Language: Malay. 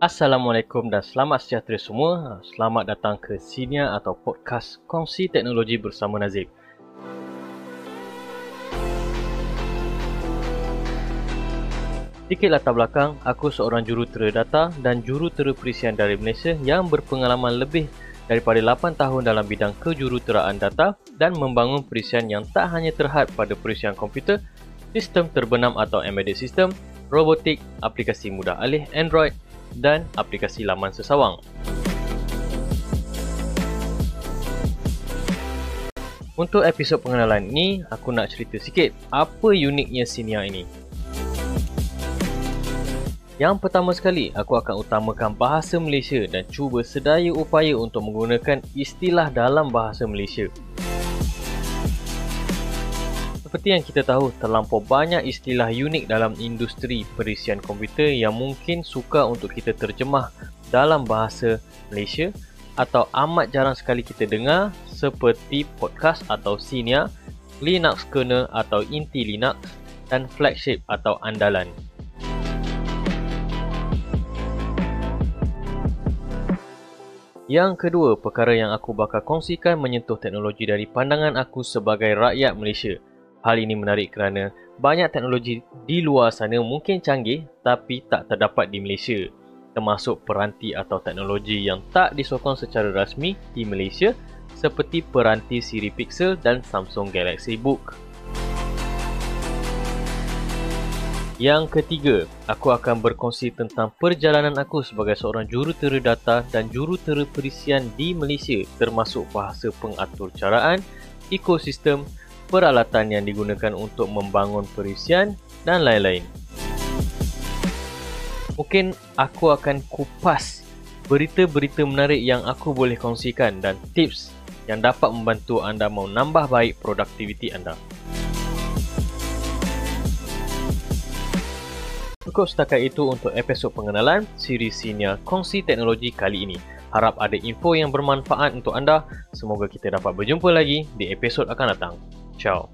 Assalamualaikum dan selamat sejahtera semua. Selamat datang ke Sinia atau podcast Kongsi Teknologi bersama Nazib. Sikit latar belakang, aku seorang jurutera data dan jurutera perisian dari Malaysia yang berpengalaman lebih daripada 8 tahun dalam bidang kejuruteraan data dan membangun perisian yang tak hanya terhad pada perisian komputer, sistem terbenam atau embedded system, robotik, aplikasi mudah alih Android dan aplikasi laman sesawang. Untuk episod pengenalan ini, aku nak cerita sikit apa uniknya Sinia ini. Yang pertama sekali, aku akan utamakan bahasa Malaysia dan cuba sedaya upaya untuk menggunakan istilah dalam bahasa Malaysia. Seperti yang kita tahu, terlampau banyak istilah unik dalam industri perisian komputer yang mungkin suka untuk kita terjemah dalam bahasa Malaysia atau amat jarang sekali kita dengar seperti podcast atau senior, Linux kernel atau inti Linux dan flagship atau andalan. Yang kedua, perkara yang aku bakal kongsikan menyentuh teknologi dari pandangan aku sebagai rakyat Malaysia – Hal ini menarik kerana banyak teknologi di luar sana mungkin canggih tapi tak terdapat di Malaysia termasuk peranti atau teknologi yang tak disokong secara rasmi di Malaysia seperti peranti Siri Pixel dan Samsung Galaxy Book. Yang ketiga, aku akan berkongsi tentang perjalanan aku sebagai seorang jurutera data dan jurutera perisian di Malaysia termasuk bahasa pengatur caraan, ekosistem, peralatan yang digunakan untuk membangun perisian dan lain-lain. Mungkin aku akan kupas berita-berita menarik yang aku boleh kongsikan dan tips yang dapat membantu anda menambah baik produktiviti anda. Cukup setakat itu untuk episod pengenalan siri Senior Kongsi Teknologi kali ini. Harap ada info yang bermanfaat untuk anda. Semoga kita dapat berjumpa lagi di episod akan datang. Tchau.